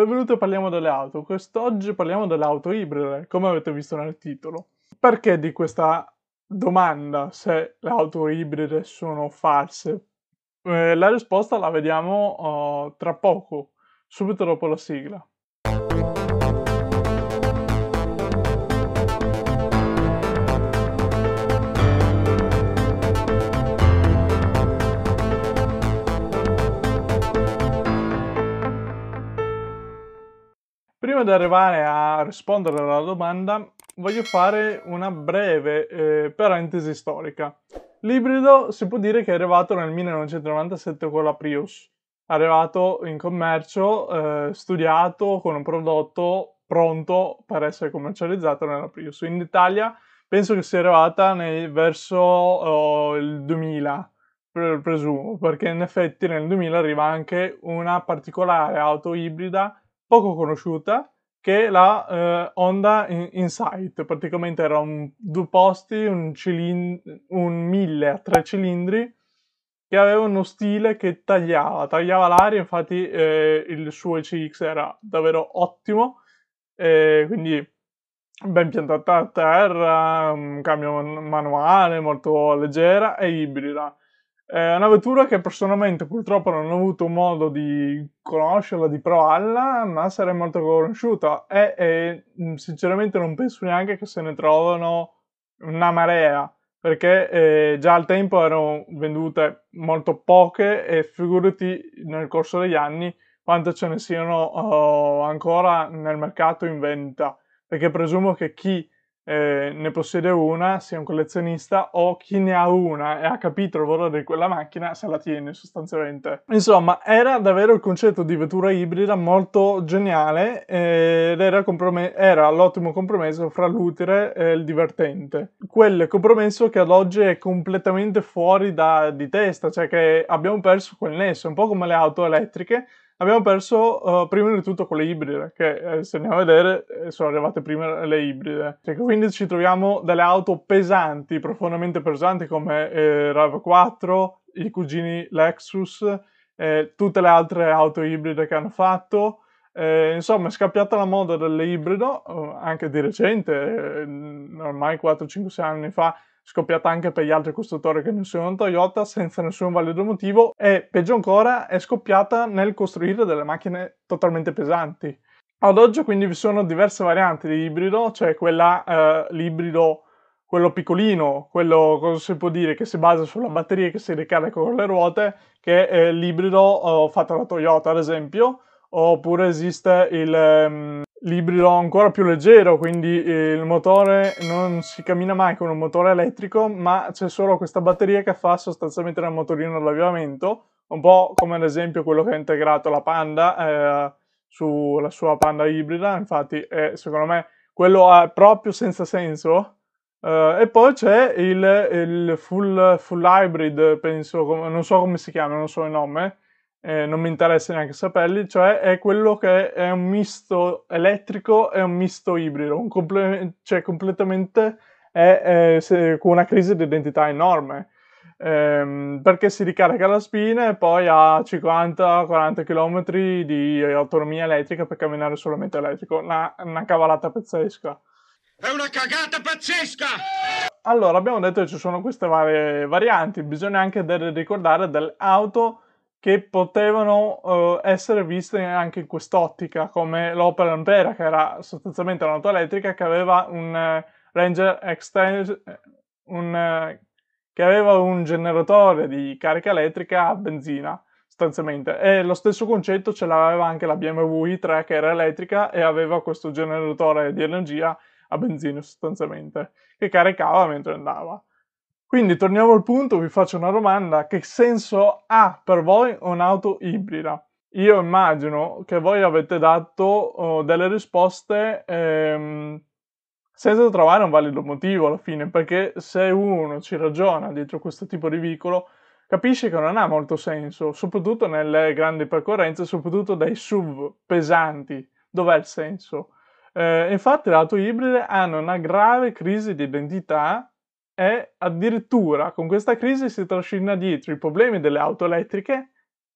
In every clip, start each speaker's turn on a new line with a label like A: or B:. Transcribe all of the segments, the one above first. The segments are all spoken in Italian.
A: Benvenuti a Parliamo delle auto. Quest'oggi parliamo delle auto ibride, come avete visto nel titolo. Perché di questa domanda se le auto ibride sono false? Eh, la risposta la vediamo uh, tra poco, subito dopo la sigla. Prima di arrivare a rispondere alla domanda, voglio fare una breve eh, parentesi storica. L'ibrido si può dire che è arrivato nel 1997 con la Prius, arrivato in commercio, eh, studiato con un prodotto pronto per essere commercializzato nella Prius. In Italia penso che sia arrivata nei, verso oh, il 2000, presumo, perché in effetti nel 2000 arriva anche una particolare auto ibrida poco conosciuta che è la eh, Honda Insight, praticamente era un due posti, un, cilin- un 1000 a tre cilindri che aveva uno stile che tagliava, tagliava l'aria, infatti eh, il suo ECX era davvero ottimo, eh, quindi ben piantata a terra, un cambio manuale molto leggera e ibrida. È una vettura che personalmente purtroppo non ho avuto modo di conoscerla, di provarla, ma sarei molto conosciuta. E, e mm, sinceramente non penso neanche che se ne trovano una marea, perché eh, già al tempo erano vendute molto poche e figurati nel corso degli anni quante ce ne siano uh, ancora nel mercato in vendita, perché presumo che chi eh, ne possiede una, sia un collezionista, o chi ne ha una e ha capito il valore di quella macchina se la tiene sostanzialmente. Insomma, era davvero il concetto di vettura ibrida molto geniale eh, ed era, comprom- era, l'ottimo compromesso fra l'utile e il divertente. Quel compromesso che ad oggi è completamente fuori da, di testa, cioè che abbiamo perso quel nesso, un po' come le auto elettriche abbiamo perso uh, prima di tutto quelle ibride, che eh, se andiamo a vedere eh, sono arrivate prima le ibride. Cioè, quindi ci troviamo delle auto pesanti, profondamente pesanti come eh, RAV4, i cugini Lexus, eh, tutte le altre auto ibride che hanno fatto. Eh, insomma, è scappiata la moda dell'ibrido, anche di recente, ormai 4-5-6 anni fa, scoppiata anche per gli altri costruttori che non sono Toyota senza nessun valido motivo e peggio ancora è scoppiata nel costruire delle macchine totalmente pesanti. Ad oggi quindi vi sono diverse varianti di ibrido, cioè quella, eh, l'ibrido, quello piccolino, quello, cosa si può dire, che si basa sulla batteria che si ricarica con le ruote, che è l'ibrido eh, fatto da Toyota ad esempio, oppure esiste il, um, l'ibrido ancora più leggero, quindi eh, il motore non si cammina mai con un motore elettrico, ma c'è solo questa batteria che fa sostanzialmente il motorino all'avviamento, un po' come ad esempio quello che ha integrato la Panda eh, sulla sua Panda ibrida, infatti è, secondo me quello è proprio senza senso. Uh, e poi c'è il, il full, full, hybrid, penso, non so come si chiama, non so il nome, eh, non mi interessa neanche saperli, cioè è quello che è un misto elettrico e un misto ibrido, un comple- cioè completamente è, è, con una crisi di identità enorme. Ehm, perché si ricarica la spina e poi ha 50-40 km di autonomia elettrica per camminare solamente elettrico. Una, una cavalata pazzesca.
B: È una cagata pazzesca!
A: Allora, abbiamo detto che ci sono queste varie varianti, bisogna anche ricordare delle auto che potevano uh, essere viste anche in quest'ottica, come l'Opel Ampera, che era sostanzialmente un'auto elettrica che aveva un uh, Ranger Extend, un, uh, che aveva un generatore di carica elettrica a benzina, sostanzialmente. E lo stesso concetto ce l'aveva anche la BMW i3, che era elettrica e aveva questo generatore di energia a benzina, sostanzialmente, che caricava mentre andava. Quindi torniamo al punto, vi faccio una domanda, che senso ha per voi un'auto ibrida? Io immagino che voi avete dato oh, delle risposte ehm, senza trovare un valido motivo alla fine, perché se uno ci ragiona dietro questo tipo di veicolo, capisce che non ha molto senso, soprattutto nelle grandi percorrenze, soprattutto dai SUV pesanti. Dov'è il senso? Eh, infatti le auto ibride hanno una grave crisi di identità e addirittura con questa crisi si trascina dietro i problemi delle auto elettriche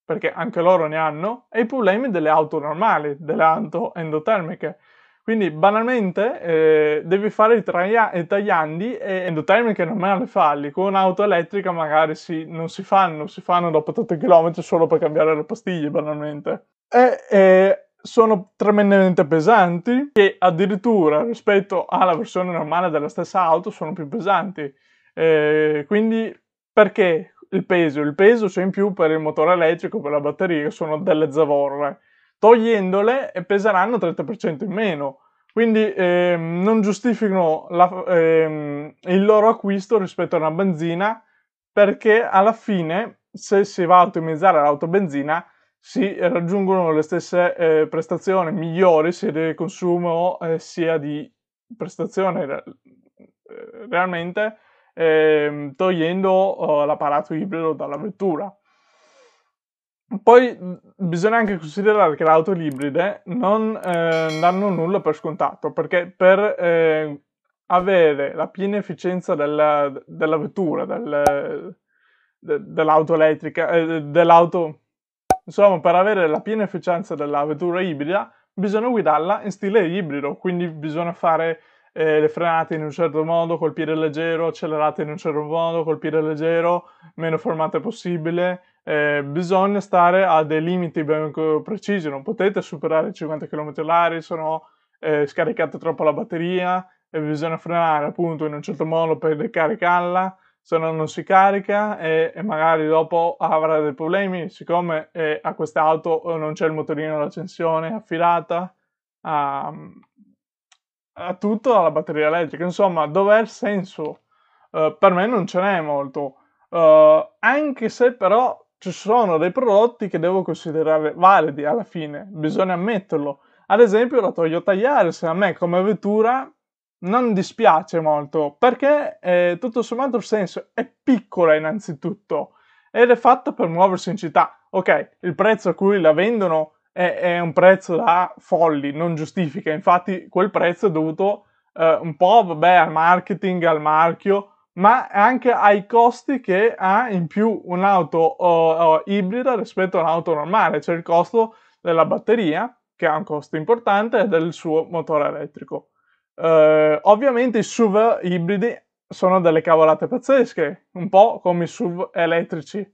A: perché anche loro ne hanno, e i problemi delle auto normali, delle auto endotermiche. Quindi banalmente eh, devi fare i, traia- i tagliandi e endotermiche non me le falli. Con un'auto elettrica magari si, non si fanno, si fanno dopo 8 km solo per cambiare le pastiglie banalmente. E, e sono tremendamente pesanti e addirittura rispetto alla versione normale della stessa auto sono più pesanti. Eh, quindi perché il peso? Il peso c'è in più per il motore elettrico, per la batteria, che sono delle zavorre togliendole peseranno 30% in meno. Quindi ehm, non giustificano la, ehm, il loro acquisto rispetto a una benzina perché alla fine se si va a ottimizzare l'auto benzina si raggiungono le stesse eh, prestazioni migliori sia di consumo eh, sia di prestazione re- eh, realmente ehm, togliendo oh, l'apparato ibrido dalla vettura. Poi bisogna anche considerare che le auto ibride non eh, danno nulla per scontato, perché per eh, avere la piena efficienza della, della vettura, del, de, dell'auto elettrica, eh, dell'auto, insomma, per avere la piena efficienza della vettura ibrida, bisogna guidarla in stile ibrido, quindi bisogna fare eh, le frenate in un certo modo, col piede leggero, accelerate in un certo modo, col piede leggero, meno formate possibile, eh, bisogna stare a dei limiti ben precisi, non potete superare i 50 km h se no eh, scaricate troppo la batteria e bisogna frenare appunto in un certo modo per ricaricarla, se no non si carica e, e magari dopo avrà dei problemi, siccome eh, a queste auto non c'è il motorino d'accensione affilata a, a tutto alla batteria elettrica, insomma dov'è il senso? Uh, per me non ce n'è molto, uh, anche se però ci sono dei prodotti che devo considerare validi alla fine, bisogna ammetterlo. Ad esempio la Toyota Yaris a me come vettura non dispiace molto perché eh, tutto sommato il senso è piccola innanzitutto ed è fatta per muoversi in città. Ok, il prezzo a cui la vendono è, è un prezzo da folli, non giustifica, infatti quel prezzo è dovuto eh, un po' vabbè, al marketing, al marchio, ma anche ai costi che ha in più un'auto uh, uh, ibrida rispetto a un'auto normale, cioè il costo della batteria, che ha un costo importante, e del suo motore elettrico. Uh, ovviamente i SUV ibridi sono delle cavolate pazzesche, un po' come i SUV elettrici,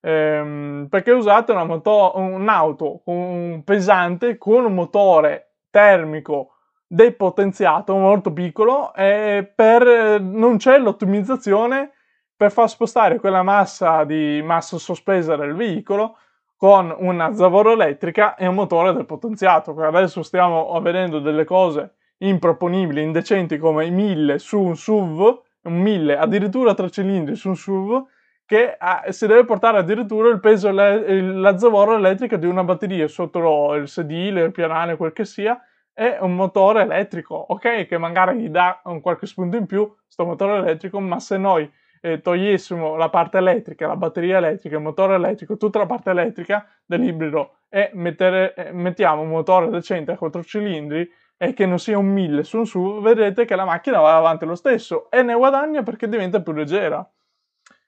A: ehm, perché usate moto- un'auto un pesante con un motore termico depotenziato, molto piccolo, e per, non c'è l'ottimizzazione per far spostare quella massa di massa sospesa del veicolo con una zavorra elettrica e un motore depotenziato. Adesso stiamo vedendo delle cose improponibili, indecenti come i 1000 su un SUV, un 1000 addirittura tre cilindri su un SUV, che ha, si deve portare addirittura il peso, la zavorra elettrica di una batteria sotto il sedile, il pianale, quel che sia, è un motore elettrico, ok? Che magari gli dà un qualche spunto in più, sto motore elettrico, ma se noi eh, togliessimo la parte elettrica, la batteria elettrica, il motore elettrico, tutta la parte elettrica dell'ibrido e mettere, eh, mettiamo un motore decente a 4 cilindri e che non sia un 1000 su un su, vedrete che la macchina va avanti lo stesso e ne guadagna perché diventa più leggera.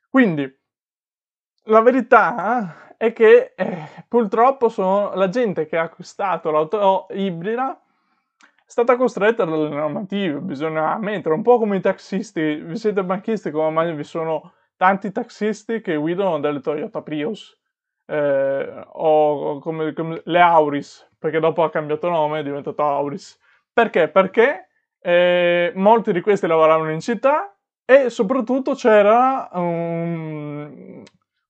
A: Quindi, la verità è che eh, purtroppo sono la gente che ha acquistato l'auto ibrida è stata costretta dalle normative, bisogna ammettere, un po' come i taxisti, vi siete banchisti come mai vi sono tanti taxisti che guidano delle Toyota Prius eh, o come, come, le Auris, perché dopo ha cambiato nome, è diventato Auris. Perché? Perché eh, molti di questi lavoravano in città e soprattutto c'era un,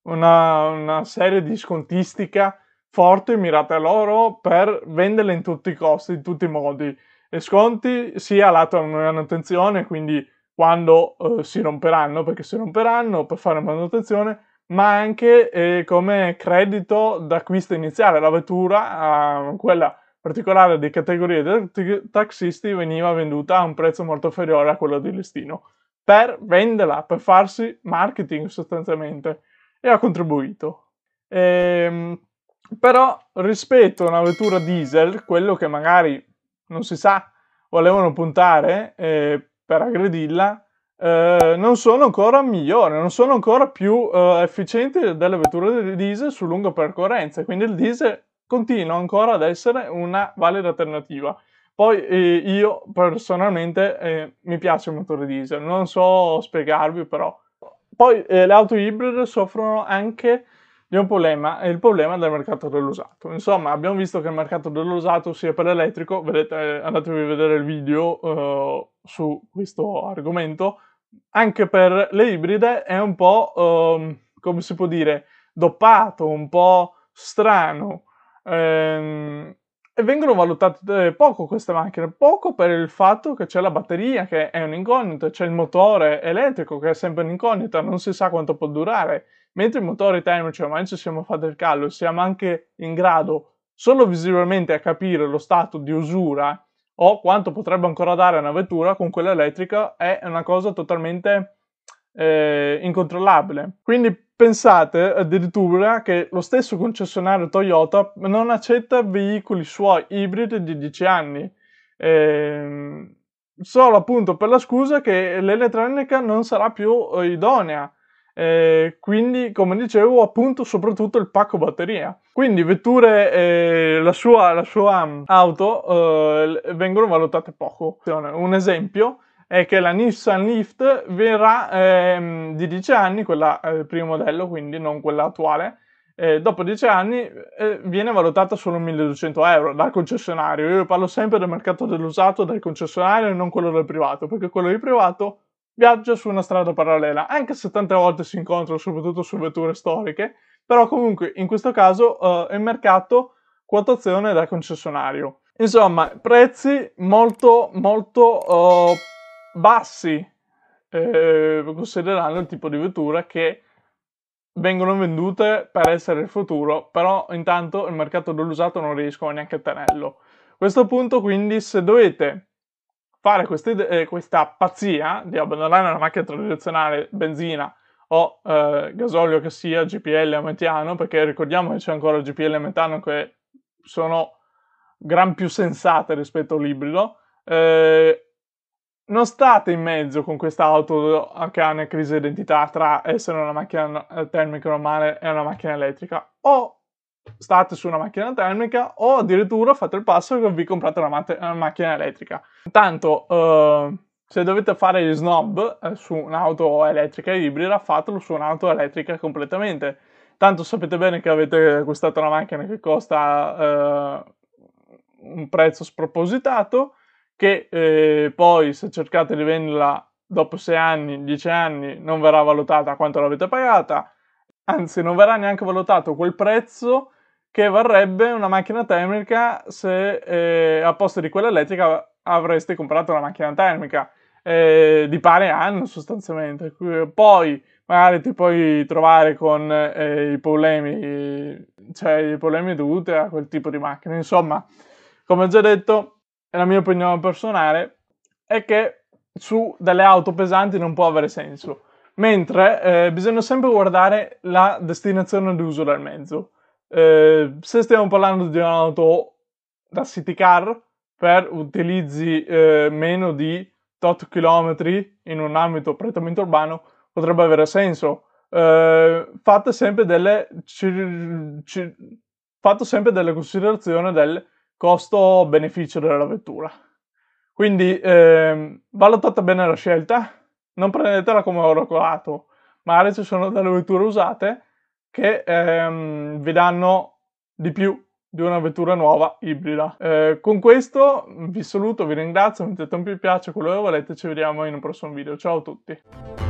A: una, una serie di scontistica forte mirata a loro per venderle in tutti i costi, in tutti i modi e sconti sia lato manutenzione, quindi quando eh, si romperanno, perché si romperanno per fare manutenzione, ma anche eh, come credito d'acquisto iniziale. La vettura, eh, quella particolare di categoria dei taxisti, veniva venduta a un prezzo molto inferiore a quello di listino per venderla, per farsi marketing sostanzialmente e ha contribuito. Ehm, però rispetto a una vettura diesel, quello che magari non si sa, volevano puntare eh, per aggredirla, eh, non sono ancora migliori, non sono ancora più eh, efficienti delle vetture di diesel su lunghe percorrenze, quindi il diesel continua ancora ad essere una valida alternativa. Poi eh, io personalmente eh, mi piace il motore diesel, non so spiegarvi però. Poi eh, le auto ibride soffrono anche di un problema, il problema del mercato dell'usato. Insomma, abbiamo visto che il mercato dell'usato sia per l'elettrico, vedete, andatevi a vedere il video uh, su questo argomento, anche per le ibride è un po', uh, come si può dire, doppato, un po' strano. Ehm, e vengono valutate poco queste macchine, poco per il fatto che c'è la batteria che è un'incognita, c'è il motore elettrico che è sempre un'incognita, non si sa quanto può durare, mentre i motori termici ormai ci siamo fatti il callo e siamo anche in grado solo visibilmente a capire lo stato di usura o quanto potrebbe ancora dare una vettura con quella elettrica è una cosa totalmente eh, incontrollabile. Quindi pensate addirittura che lo stesso concessionario Toyota non accetta veicoli suoi ibridi di 10 anni. Eh, solo appunto per la scusa che l'elettronica non sarà più eh, idonea. Eh, quindi, come dicevo, appunto, soprattutto il pacco batteria. Quindi, vetture, eh, la, sua, la, sua, auto eh, vengono valutate poco. Un esempio è che la Nissan Leaf verrà ehm, di 10 anni, quella eh, primo modello, quindi non quella attuale. Eh, dopo 10 anni eh, viene valutata solo 1200 euro dal concessionario. Io parlo sempre del mercato dell'usato del concessionario e non quello del privato, perché quello di privato viaggia su una strada parallela, anche se tante volte si incontrano soprattutto su vetture storiche, però comunque in questo caso uh, il mercato quotazione da concessionario. Insomma, prezzi molto molto uh, bassi, eh, considerando il tipo di vettura che vengono vendute per essere il futuro, però intanto il mercato dell'usato non riescono neanche a tenerlo. A questo punto, quindi, se dovete fare queste, eh, questa pazzia di abbandonare una macchina tradizionale benzina o eh, gasolio che sia GPL a metano, perché ricordiamo che c'è ancora GPL a metano che sono gran più sensate rispetto all'ibrido, eh, non state in mezzo con questa auto che ha una crisi di identità tra essere una macchina termica normale e una macchina elettrica. O state su una macchina termica o addirittura fate il passo che vi comprate una, mat- una macchina elettrica. Intanto, uh, se dovete fare gli snob eh, su un'auto elettrica ibrida, fatelo su un'auto elettrica completamente. Tanto sapete bene che avete acquistato una macchina che costa uh, un prezzo spropositato che eh, poi se cercate di venderla dopo 6 anni, 10 anni, non verrà valutata quanto l'avete pagata, anzi non verrà neanche valutato quel prezzo che varrebbe una macchina termica se eh, a posto di quella elettrica avreste comprato una macchina termica eh, di pari anno sostanzialmente. Poi magari ti puoi trovare con eh, i problemi, cioè i problemi dovuti a quel tipo di macchina. Insomma, come ho già detto, la mia opinione personale, è che su delle auto pesanti non può avere senso. Mentre eh, bisogna sempre guardare la destinazione d'uso del mezzo. Eh, se stiamo parlando di un'auto da city car per utilizzi eh, meno di tot chilometri in un ambito prettamente urbano, potrebbe avere senso. Eh, fate sempre delle, ci, ci, fate sempre delle considerazioni del costo-beneficio della vettura. Quindi eh, valutate bene la scelta, non prendetela come oro colato, magari ci sono delle vetture usate che ehm, vi danno di più di una vettura nuova ibrida. Eh, con questo vi saluto, vi ringrazio, mettete un mi piace, quello che volete, ci vediamo in un prossimo video. Ciao a tutti!